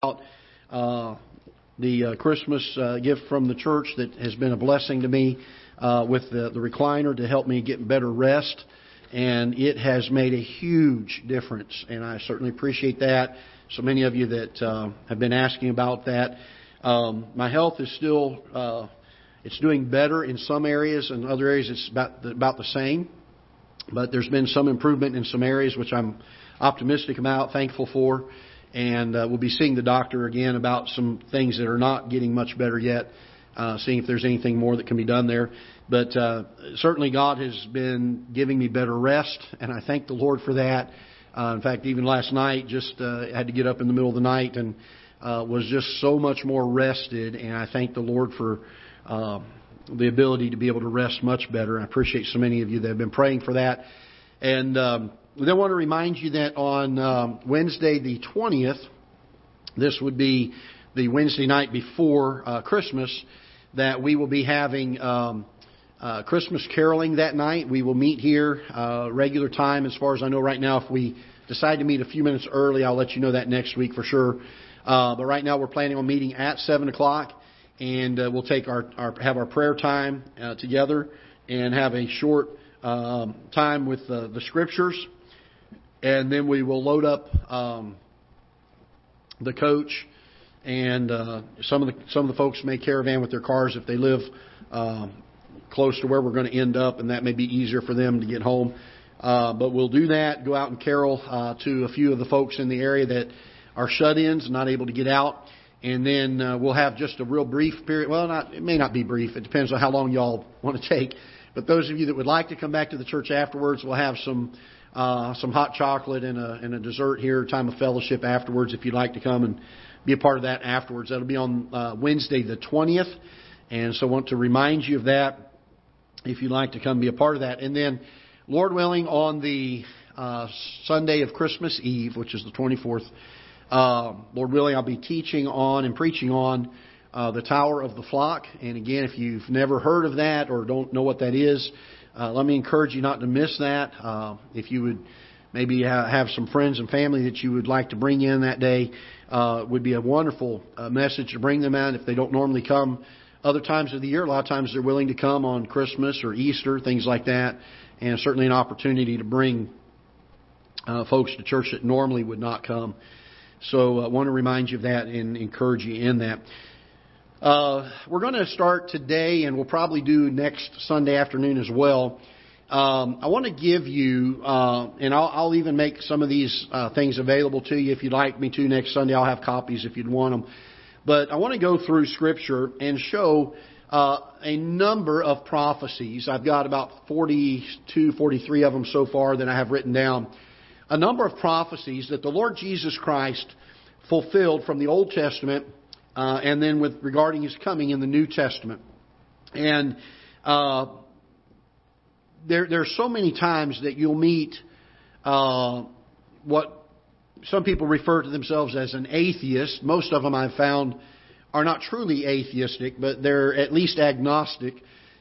about uh, the uh, Christmas uh, gift from the church that has been a blessing to me uh, with the, the recliner to help me get better rest. And it has made a huge difference, and I certainly appreciate that. So many of you that uh, have been asking about that. Um, my health is still uh, it's doing better in some areas, and other areas it's about the, about the same. But there's been some improvement in some areas, which I'm optimistic about, thankful for and uh, we'll be seeing the doctor again about some things that are not getting much better yet, uh, seeing if there's anything more that can be done there. But uh, certainly God has been giving me better rest, and I thank the Lord for that. Uh, in fact, even last night, just uh, had to get up in the middle of the night and uh, was just so much more rested, and I thank the Lord for. Uh, the ability to be able to rest much better. I appreciate so many of you that have been praying for that. And um, then want to remind you that on um, Wednesday the 20th, this would be the Wednesday night before uh, Christmas, that we will be having um, uh, Christmas caroling that night. We will meet here uh, regular time, as far as I know right now. If we decide to meet a few minutes early, I'll let you know that next week for sure. Uh, but right now, we're planning on meeting at seven o'clock, and uh, we'll take our, our have our prayer time uh, together and have a short um, time with uh, the scriptures and then we will load up um, the coach and uh, some of the some of the folks may caravan with their cars if they live um, close to where we're going to end up, and that may be easier for them to get home. Uh, but we'll do that. Go out and carol uh, to a few of the folks in the area that are shut-ins, not able to get out, and then uh, we'll have just a real brief period. Well, not it may not be brief. It depends on how long y'all want to take. But those of you that would like to come back to the church afterwards, we'll have some uh, some hot chocolate and a, and a dessert here, time of fellowship afterwards if you'd like to come and be a part of that afterwards. That'll be on uh, Wednesday the 20th. And so I want to remind you of that if you'd like to come be a part of that. And then, Lord willing, on the uh, Sunday of Christmas Eve, which is the 24th, uh, Lord willing, I'll be teaching on and preaching on uh, the Tower of the Flock. And again, if you've never heard of that or don't know what that is, uh, let me encourage you not to miss that. Uh, if you would maybe have some friends and family that you would like to bring in that day, uh, would be a wonderful uh, message to bring them in if they don't normally come other times of the year. A lot of times they're willing to come on Christmas or Easter, things like that, and certainly an opportunity to bring uh, folks to church that normally would not come. So I uh, want to remind you of that and encourage you in that. Uh, we're going to start today, and we'll probably do next Sunday afternoon as well. Um, I want to give you, uh, and I'll, I'll, even make some of these uh, things available to you if you'd like me to next Sunday. I'll have copies if you'd want them. But I want to go through Scripture and show uh, a number of prophecies. I've got about 42, 43 of them so far that I have written down. A number of prophecies that the Lord Jesus Christ fulfilled from the Old Testament uh, and then with regarding his coming in the New Testament. And uh, there, there are so many times that you'll meet uh, what some people refer to themselves as an atheist. Most of them I've found are not truly atheistic, but they're at least agnostic.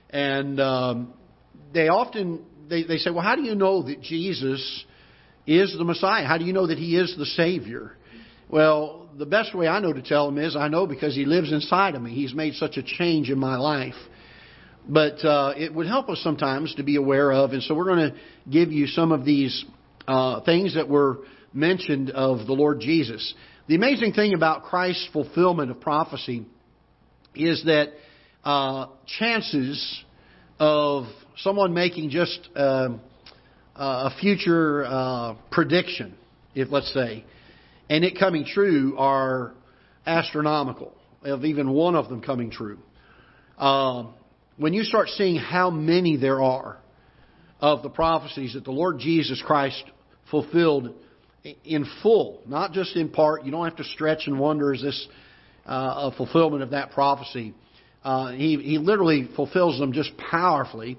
And um, they often they, they say, "Well, how do you know that Jesus is the Messiah? How do you know that He is the Savior?" Well, the best way I know to tell him is I know because he lives inside of me. He's made such a change in my life. But uh, it would help us sometimes to be aware of, and so we're going to give you some of these uh, things that were mentioned of the Lord Jesus. The amazing thing about Christ's fulfillment of prophecy is that uh, chances of someone making just uh, a future uh, prediction, if let's say, and it coming true are astronomical, of even one of them coming true. Um, when you start seeing how many there are of the prophecies that the Lord Jesus Christ fulfilled in full, not just in part, you don't have to stretch and wonder, is this uh, a fulfillment of that prophecy? Uh, he, he literally fulfills them just powerfully.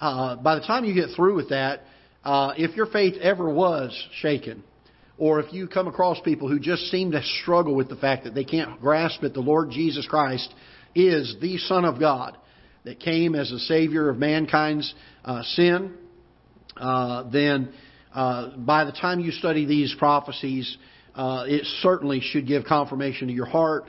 Uh, by the time you get through with that, uh, if your faith ever was shaken, or if you come across people who just seem to struggle with the fact that they can't grasp that the Lord Jesus Christ is the Son of God that came as a Savior of mankind's uh, sin, uh, then uh, by the time you study these prophecies, uh, it certainly should give confirmation to your heart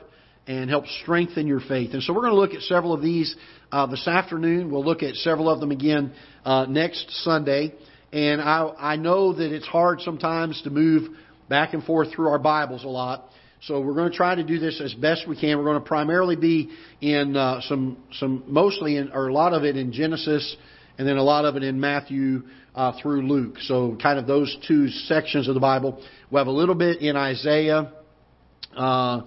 and help strengthen your faith. And so we're going to look at several of these uh, this afternoon. We'll look at several of them again uh, next Sunday. And I, I know that it's hard sometimes to move back and forth through our Bibles a lot. So we're going to try to do this as best we can. We're going to primarily be in uh, some, some mostly in, or a lot of it in Genesis, and then a lot of it in Matthew uh, through Luke. So kind of those two sections of the Bible. We have a little bit in Isaiah, uh,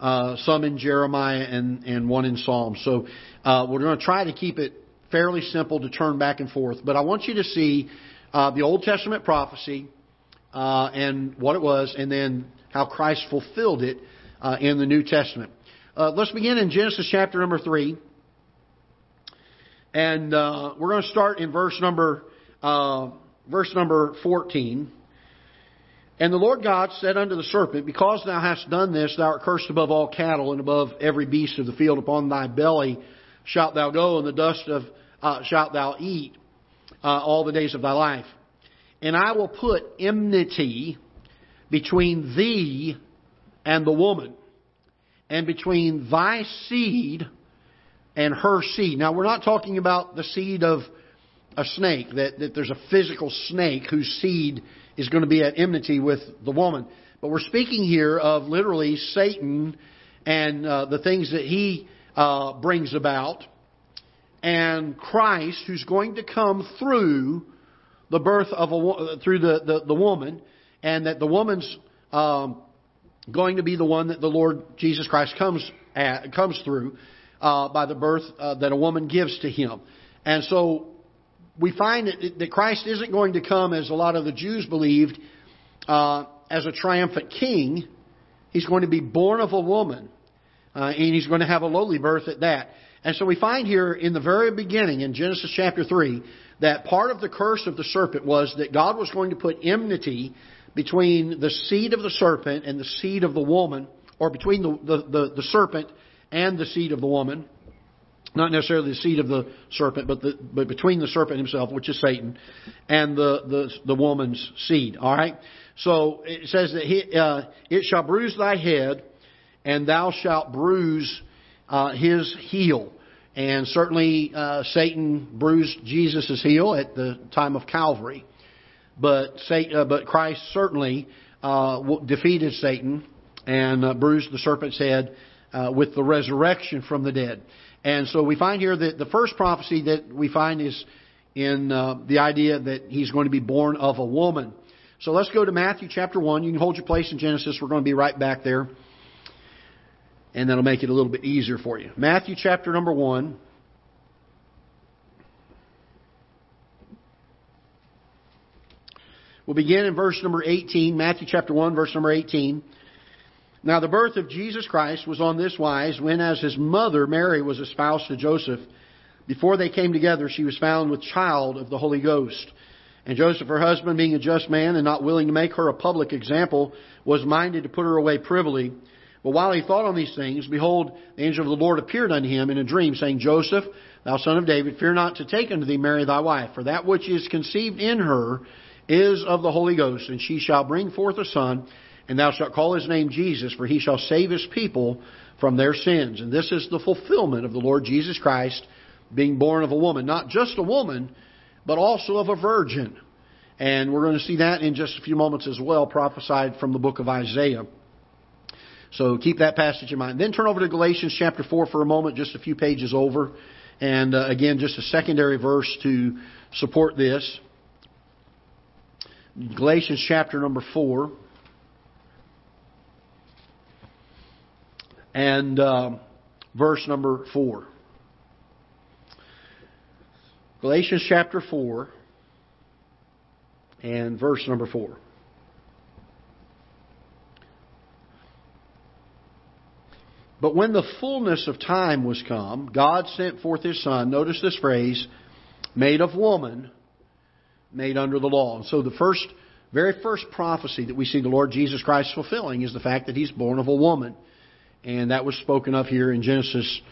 uh, some in Jeremiah, and and one in Psalms. So uh, we're going to try to keep it fairly simple to turn back and forth. But I want you to see uh, the Old Testament prophecy uh, and what it was, and then how Christ fulfilled it uh, in the New Testament. Uh, let's begin in Genesis chapter number 3. And uh, we're going to start in verse number, uh, verse number 14. And the Lord God said unto the serpent, Because thou hast done this, thou art cursed above all cattle and above every beast of the field. Upon thy belly shalt thou go, and the dust of uh, shalt thou eat all the days of thy life. And I will put enmity between thee and the woman, and between thy seed and her seed. Now, we're not talking about the seed of a snake, that, that there's a physical snake whose seed is going to be at enmity with the woman. But we're speaking here of literally Satan and uh, the things that he uh, brings about, and Christ, who's going to come through the birth of a through the, the, the woman, and that the woman's um, going to be the one that the Lord Jesus Christ comes at, comes through uh, by the birth uh, that a woman gives to him. And so we find that, that Christ isn't going to come as a lot of the Jews believed uh, as a triumphant king. He's going to be born of a woman, uh, and he's going to have a lowly birth at that. And so we find here in the very beginning in Genesis chapter 3 that part of the curse of the serpent was that God was going to put enmity between the seed of the serpent and the seed of the woman, or between the, the, the, the serpent and the seed of the woman. Not necessarily the seed of the serpent, but, the, but between the serpent himself, which is Satan, and the, the, the woman's seed. All right? So it says that he, uh, it shall bruise thy head, and thou shalt bruise uh, his heel. And certainly uh, Satan bruised Jesus' heel at the time of Calvary. But, Satan, uh, but Christ certainly uh, defeated Satan and uh, bruised the serpent's head uh, with the resurrection from the dead. And so we find here that the first prophecy that we find is in uh, the idea that he's going to be born of a woman. So let's go to Matthew chapter 1. You can hold your place in Genesis. We're going to be right back there and that'll make it a little bit easier for you. Matthew chapter number 1. We'll begin in verse number 18, Matthew chapter 1, verse number 18. Now the birth of Jesus Christ was on this wise, when as his mother Mary was espoused to Joseph, before they came together, she was found with child of the Holy Ghost. And Joseph, her husband, being a just man and not willing to make her a public example, was minded to put her away privily. But while he thought on these things, behold, the angel of the Lord appeared unto him in a dream, saying, Joseph, thou son of David, fear not to take unto thee Mary thy wife, for that which is conceived in her is of the Holy Ghost, and she shall bring forth a son, and thou shalt call his name Jesus, for he shall save his people from their sins. And this is the fulfillment of the Lord Jesus Christ being born of a woman. Not just a woman, but also of a virgin. And we're going to see that in just a few moments as well, prophesied from the book of Isaiah. So keep that passage in mind. Then turn over to Galatians chapter 4 for a moment, just a few pages over. And uh, again, just a secondary verse to support this. Galatians chapter number 4. And uh, verse number 4. Galatians chapter 4 and verse number 4. But when the fullness of time was come, God sent forth His Son. Notice this phrase, made of woman, made under the law. And so the first, very first prophecy that we see the Lord Jesus Christ fulfilling is the fact that He's born of a woman. And that was spoken of here in Genesis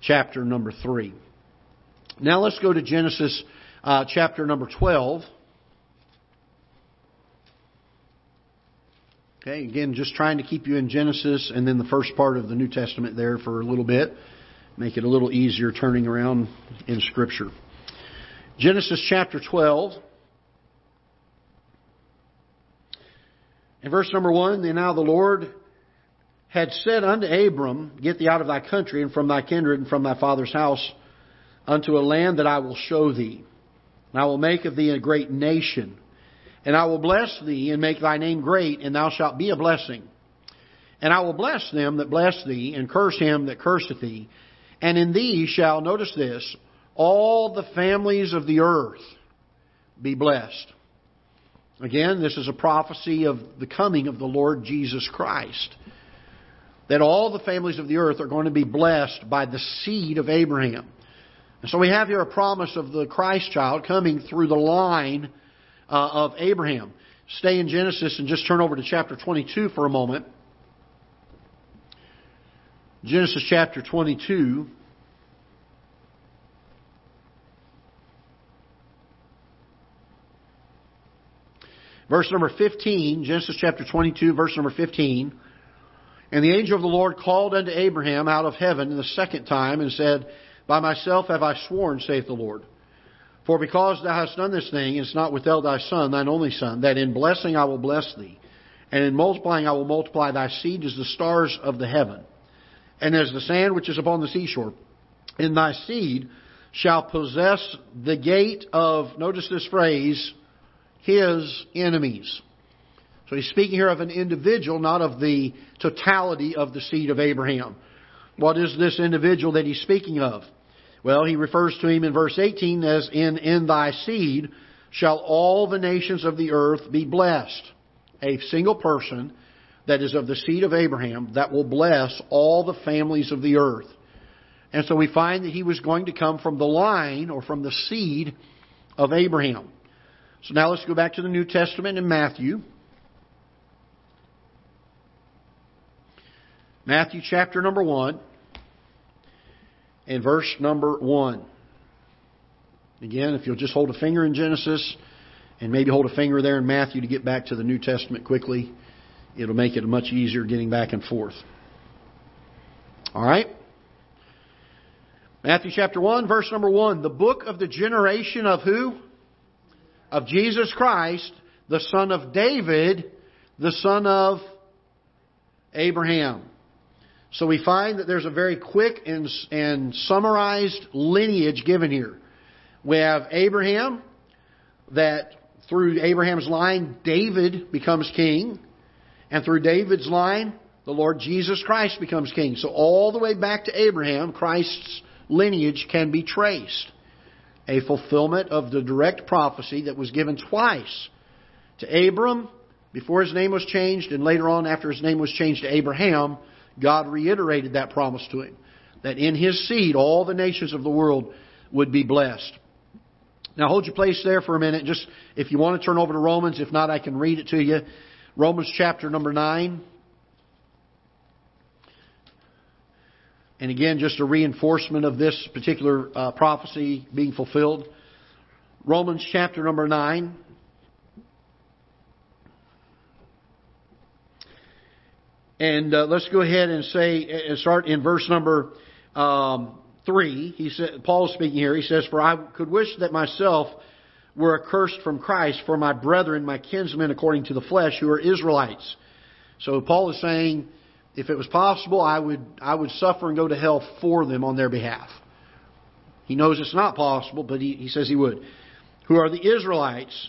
chapter number 3. Now let's go to Genesis uh, chapter number 12. Okay, again, just trying to keep you in Genesis and then the first part of the New Testament there for a little bit. Make it a little easier turning around in Scripture. Genesis chapter 12. In verse number 1, And now the Lord had said unto Abram, Get thee out of thy country and from thy kindred and from thy father's house unto a land that I will show thee. And I will make of thee a great nation and I will bless thee and make thy name great, and thou shalt be a blessing. And I will bless them that bless thee, and curse him that curseth thee. And in thee shall, notice this, all the families of the earth be blessed. Again, this is a prophecy of the coming of the Lord Jesus Christ. That all the families of the earth are going to be blessed by the seed of Abraham. And so we have here a promise of the Christ child coming through the line uh, of Abraham. Stay in Genesis and just turn over to chapter 22 for a moment. Genesis chapter 22. Verse number 15, Genesis chapter 22, verse number 15. And the angel of the Lord called unto Abraham out of heaven the second time and said, By myself have I sworn, saith the Lord for because thou hast done this thing, it's not withheld thy son, thine only son, that in blessing I will bless thee, and in multiplying I will multiply thy seed as the stars of the heaven, and as the sand which is upon the seashore. In thy seed shall possess the gate of, notice this phrase, his enemies. So he's speaking here of an individual, not of the totality of the seed of Abraham. What is this individual that he's speaking of? Well, he refers to him in verse 18 as in, in thy seed shall all the nations of the earth be blessed. A single person that is of the seed of Abraham that will bless all the families of the earth. And so we find that he was going to come from the line or from the seed of Abraham. So now let's go back to the New Testament in Matthew. Matthew chapter number 1 in verse number 1. Again, if you'll just hold a finger in Genesis and maybe hold a finger there in Matthew to get back to the New Testament quickly, it'll make it much easier getting back and forth. All right? Matthew chapter 1, verse number 1. The book of the generation of who? Of Jesus Christ, the son of David, the son of Abraham. So we find that there's a very quick and, and summarized lineage given here. We have Abraham, that through Abraham's line, David becomes king. And through David's line, the Lord Jesus Christ becomes king. So all the way back to Abraham, Christ's lineage can be traced. A fulfillment of the direct prophecy that was given twice to Abram before his name was changed, and later on after his name was changed to Abraham God reiterated that promise to him that in his seed all the nations of the world would be blessed. Now hold your place there for a minute. Just if you want to turn over to Romans, if not, I can read it to you. Romans chapter number 9. And again, just a reinforcement of this particular uh, prophecy being fulfilled. Romans chapter number 9. And uh, let's go ahead and say, and start in verse number um, three. He said, Paul is speaking here. He says, "For I could wish that myself were accursed from Christ for my brethren, my kinsmen according to the flesh, who are Israelites." So Paul is saying, if it was possible, I would I would suffer and go to hell for them on their behalf. He knows it's not possible, but he, he says he would. Who are the Israelites,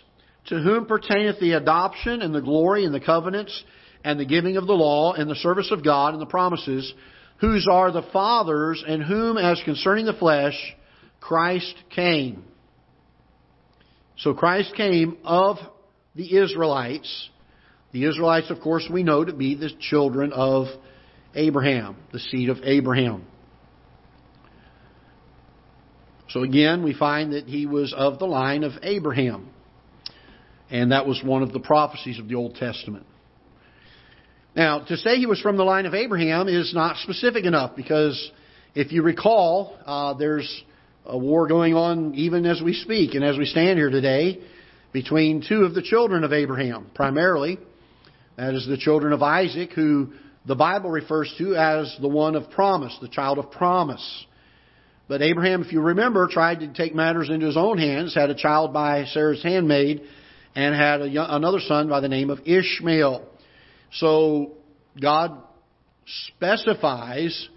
to whom pertaineth the adoption and the glory and the covenants and the giving of the law and the service of God and the promises, whose are the fathers, and whom, as concerning the flesh, Christ came. So Christ came of the Israelites. The Israelites, of course, we know to be the children of Abraham, the seed of Abraham. So again, we find that he was of the line of Abraham. And that was one of the prophecies of the Old Testament. Now, to say he was from the line of Abraham is not specific enough because if you recall, uh, there's a war going on even as we speak and as we stand here today between two of the children of Abraham, primarily That is the children of Isaac, who the Bible refers to as the one of promise, the child of promise. But Abraham, if you remember, tried to take matters into his own hands, had a child by Sarah's handmaid, and had a, another son by the name of Ishmael. So God specifies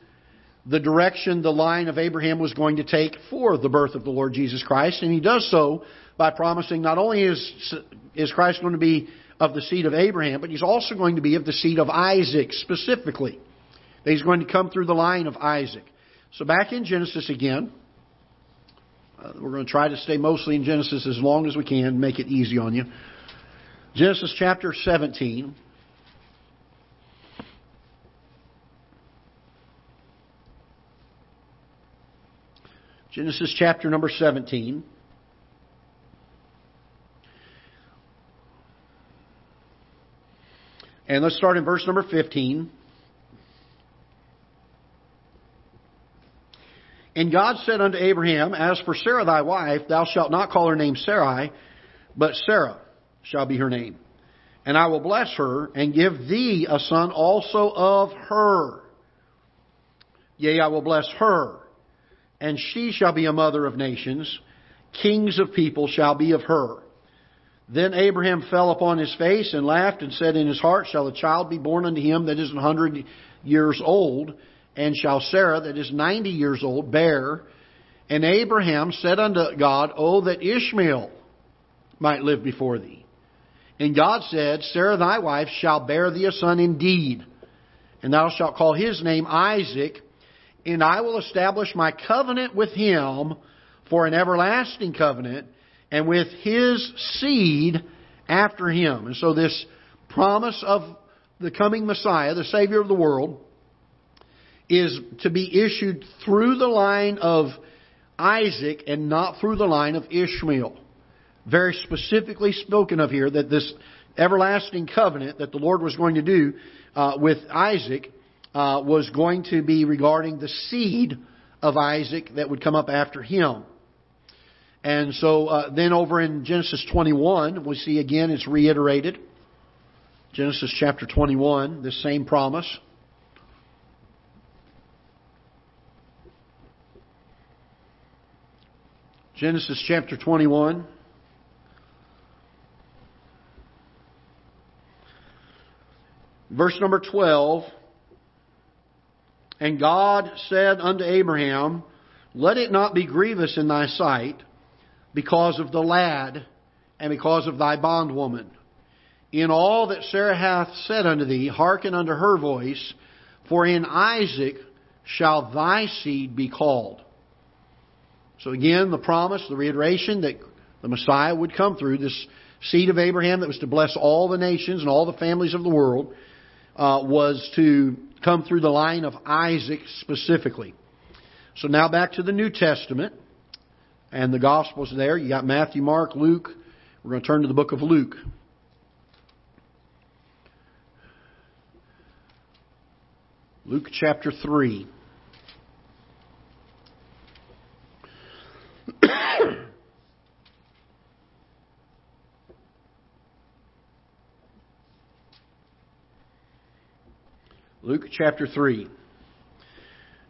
the direction the line of Abraham was going to take for the birth of the Lord Jesus Christ, and he does so by promising not only is, is Christ going to be of the seed of Abraham, but he's also going to be of the seed of Isaac specifically. That he's going to come through the line of Isaac. So back in Genesis again. Uh, we're going to try to stay mostly in Genesis as long as we can, make it easy on you. Genesis chapter 17. Genesis chapter number 17. And let's start in verse number 15. And God said unto Abraham, As for Sarah thy wife, thou shalt not call her name Sarai, but Sarah shall be her name. And I will bless her, and give thee a son also of her. Yea, I will bless her, and she shall be a mother of nations. Kings of people shall be of her. Then Abraham fell upon his face and laughed and said in his heart, Shall a child be born unto him that is an hundred years old? And shall Sarah that is ninety years old bear? And Abraham said unto God, Oh, that Ishmael might live before thee. And God said, Sarah thy wife shall bear thee a son indeed. And thou shalt call his name Isaac, and I will establish my covenant with him for an everlasting covenant and with his seed after him. And so this promise of the coming Messiah, the Savior of the world, is to be issued through the line of Isaac and not through the line of Ishmael. Very specifically spoken of here that this everlasting covenant that the Lord was going to do uh, with Isaac uh, was going to be regarding the seed of Isaac that would come up after him. And so uh, then over in Genesis 21, we see again it's reiterated. Genesis chapter 21, this same promise. Genesis chapter 21. Verse number 12. And God said unto Abraham, Let it not be grievous in thy sight because of the lad and because of thy bondwoman. In all that Sarah hath said unto thee, hearken unto her voice, for in Isaac shall thy seed be called. So again, the promise, the reiteration that the Messiah would come through, this seed of Abraham that was to bless all the nations and all the families of the world, uh, was to come through the line of Isaac specifically. So now back to the New Testament and the Gospels there. You got Matthew, Mark, Luke. We're going to turn to the book of Luke. Luke chapter 3. Luke chapter 3.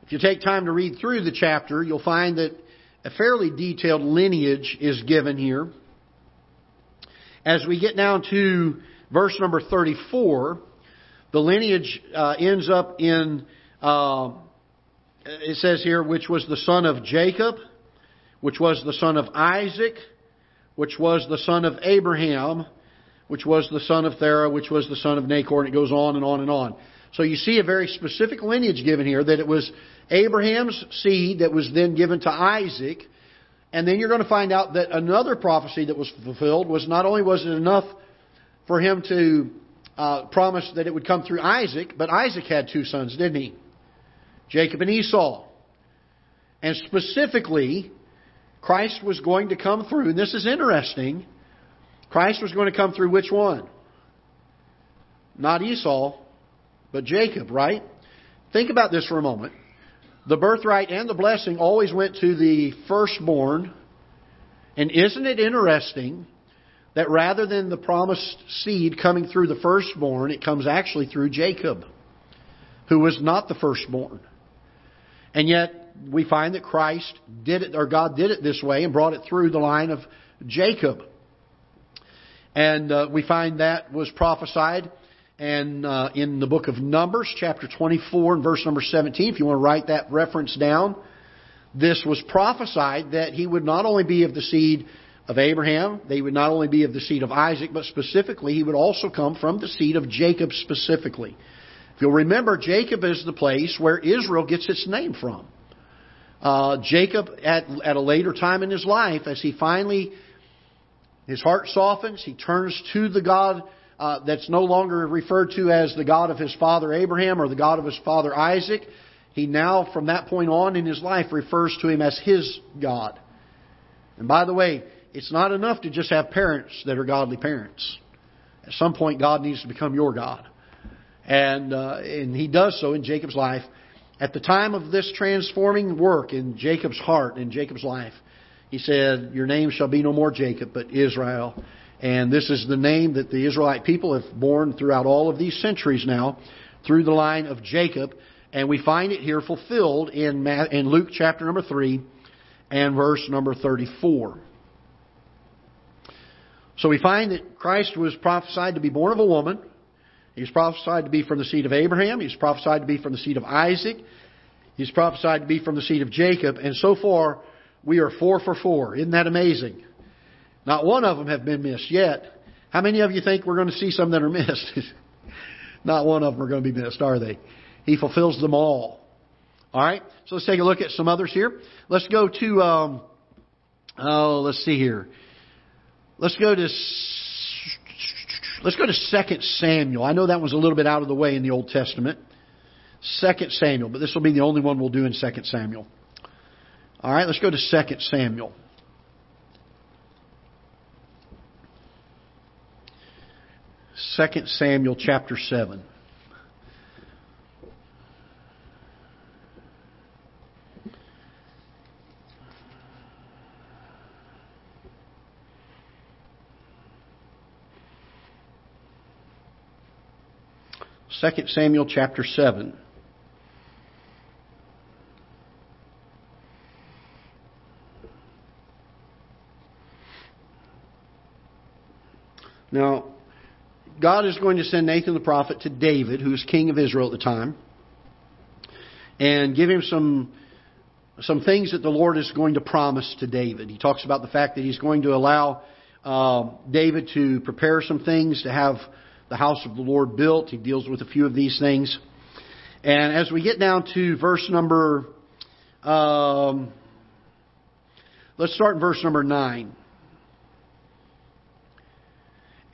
If you take time to read through the chapter, you'll find that a fairly detailed lineage is given here. As we get down to verse number 34, the lineage uh, ends up in, uh, it says here, which was the son of Jacob, which was the son of Isaac, which was the son of Abraham, which was the son of Thara, which was the son of Nahor, and it goes on and on and on. So you see a very specific lineage given here that it was Abraham's seed that was then given to Isaac. And then you're going to find out that another prophecy that was fulfilled was not only was it enough for him to uh, promise that it would come through Isaac, but Isaac had two sons, didn't he? Jacob and Esau. And specifically, Christ was going to come through, and this is interesting. Christ was going to come through which one? Not Esau, but Jacob, right? Think about this for a moment the birthright and the blessing always went to the firstborn. And isn't it interesting that rather than the promised seed coming through the firstborn, it comes actually through Jacob, who was not the firstborn. And yet, we find that Christ did it, or God did it this way and brought it through the line of Jacob. And uh, we find that was prophesied and uh, in the book of Numbers, chapter 24 and verse number 17, if you want to write that reference down, this was prophesied that he would not only be of the seed of Abraham, he would not only be of the seed of Isaac, but specifically he would also come from the seed of Jacob specifically. If you'll remember, Jacob is the place where Israel gets its name from. Uh, Jacob, at, at a later time in his life, as he finally, his heart softens, he turns to the God uh, that's no longer referred to as the God of his father Abraham or the God of his father Isaac. He now, from that point on in his life, refers to him as his God. And by the way, it's not enough to just have parents that are godly parents. At some point, God needs to become your God. And, uh, and he does so in Jacob's life. At the time of this transforming work in Jacob's heart, in Jacob's life, he said, Your name shall be no more Jacob, but Israel. And this is the name that the Israelite people have borne throughout all of these centuries now, through the line of Jacob. And we find it here fulfilled in, Luke chapter number 3 and verse number 34. So we find that Christ was prophesied to be born of a woman. He was prophesied to be from the seed of Abraham. He was prophesied to be from the seed of Isaac. He was prophesied to be from the seed of Jacob. And so far, we are four for four. Isn't that amazing? Not one of them have been missed yet. How many of you think we're going to see some that are missed? Not one of them are going to be missed, are they? He fulfills them all. All right. So let's take a look at some others here. Let's go to. Um, oh, let's see here. Let's go to. Let's go to Second Samuel. I know that was a little bit out of the way in the Old Testament. Second Samuel, but this will be the only one we'll do in Second Samuel. All right. Let's go to Second Samuel. 2 Samuel chapter 7. Second Samuel chapter seven. Now, God is going to send Nathan the prophet to David, who was king of Israel at the time, and give him some some things that the Lord is going to promise to David. He talks about the fact that he's going to allow uh, David to prepare some things to have the house of the Lord built. He deals with a few of these things. And as we get down to verse number, um, let's start in verse number 9.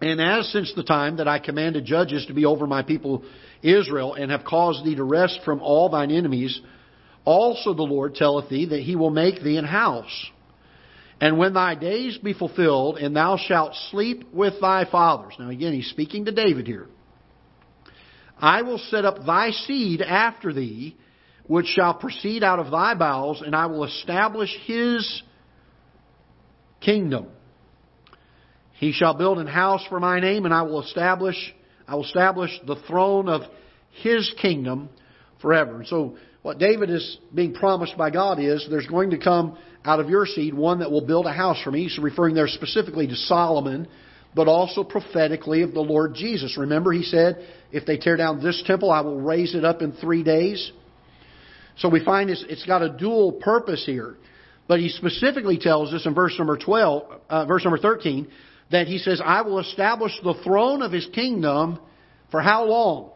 And as since the time that I commanded judges to be over my people Israel, and have caused thee to rest from all thine enemies, also the Lord telleth thee that he will make thee an house. And when thy days be fulfilled, and thou shalt sleep with thy fathers. Now again, he's speaking to David here. I will set up thy seed after thee, which shall proceed out of thy bowels, and I will establish his kingdom. He shall build an house for my name, and I will establish I will establish the throne of his kingdom forever. And so what David is being promised by God is there's going to come out of your seed one that will build a house for me. He's referring there specifically to Solomon, but also prophetically of the Lord Jesus. Remember, he said, if they tear down this temple, I will raise it up in three days. So we find it's, it's got a dual purpose here. But he specifically tells us in verse number 12, uh, verse number 13, that he says, I will establish the throne of his kingdom for how long?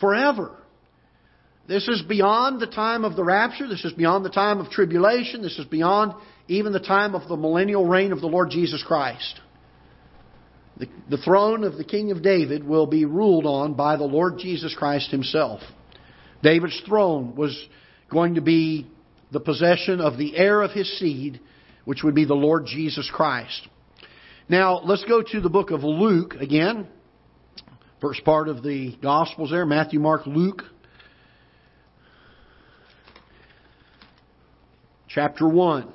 Forever. This is beyond the time of the rapture. This is beyond the time of tribulation. This is beyond even the time of the millennial reign of the Lord Jesus Christ. the, the throne of the King of David will be ruled on by the Lord Jesus Christ himself. David's throne was going to be the possession of the heir of his seed, which would be the Lord Jesus Christ. Now, let's go to the book of Luke again. First part of the Gospels there Matthew, Mark, Luke. Chapter 1.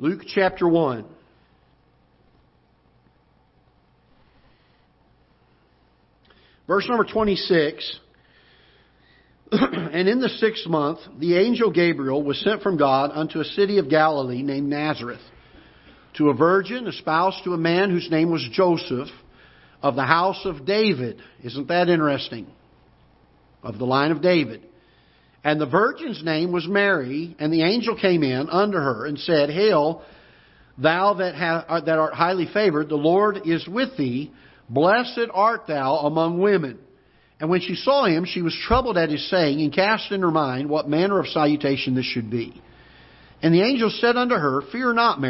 Luke chapter 1. Verse number 26. and in the sixth month, the angel Gabriel was sent from God unto a city of Galilee named Nazareth, to a virgin espoused to a man whose name was Joseph, of the house of David. Isn't that interesting? Of the line of David. And the virgin's name was Mary, and the angel came in unto her and said, Hail, thou that, ha- that art highly favored, the Lord is with thee. Blessed art thou among women. And when she saw him, she was troubled at his saying, and cast in her mind what manner of salutation this should be. And the angel said unto her, Fear not, Mary.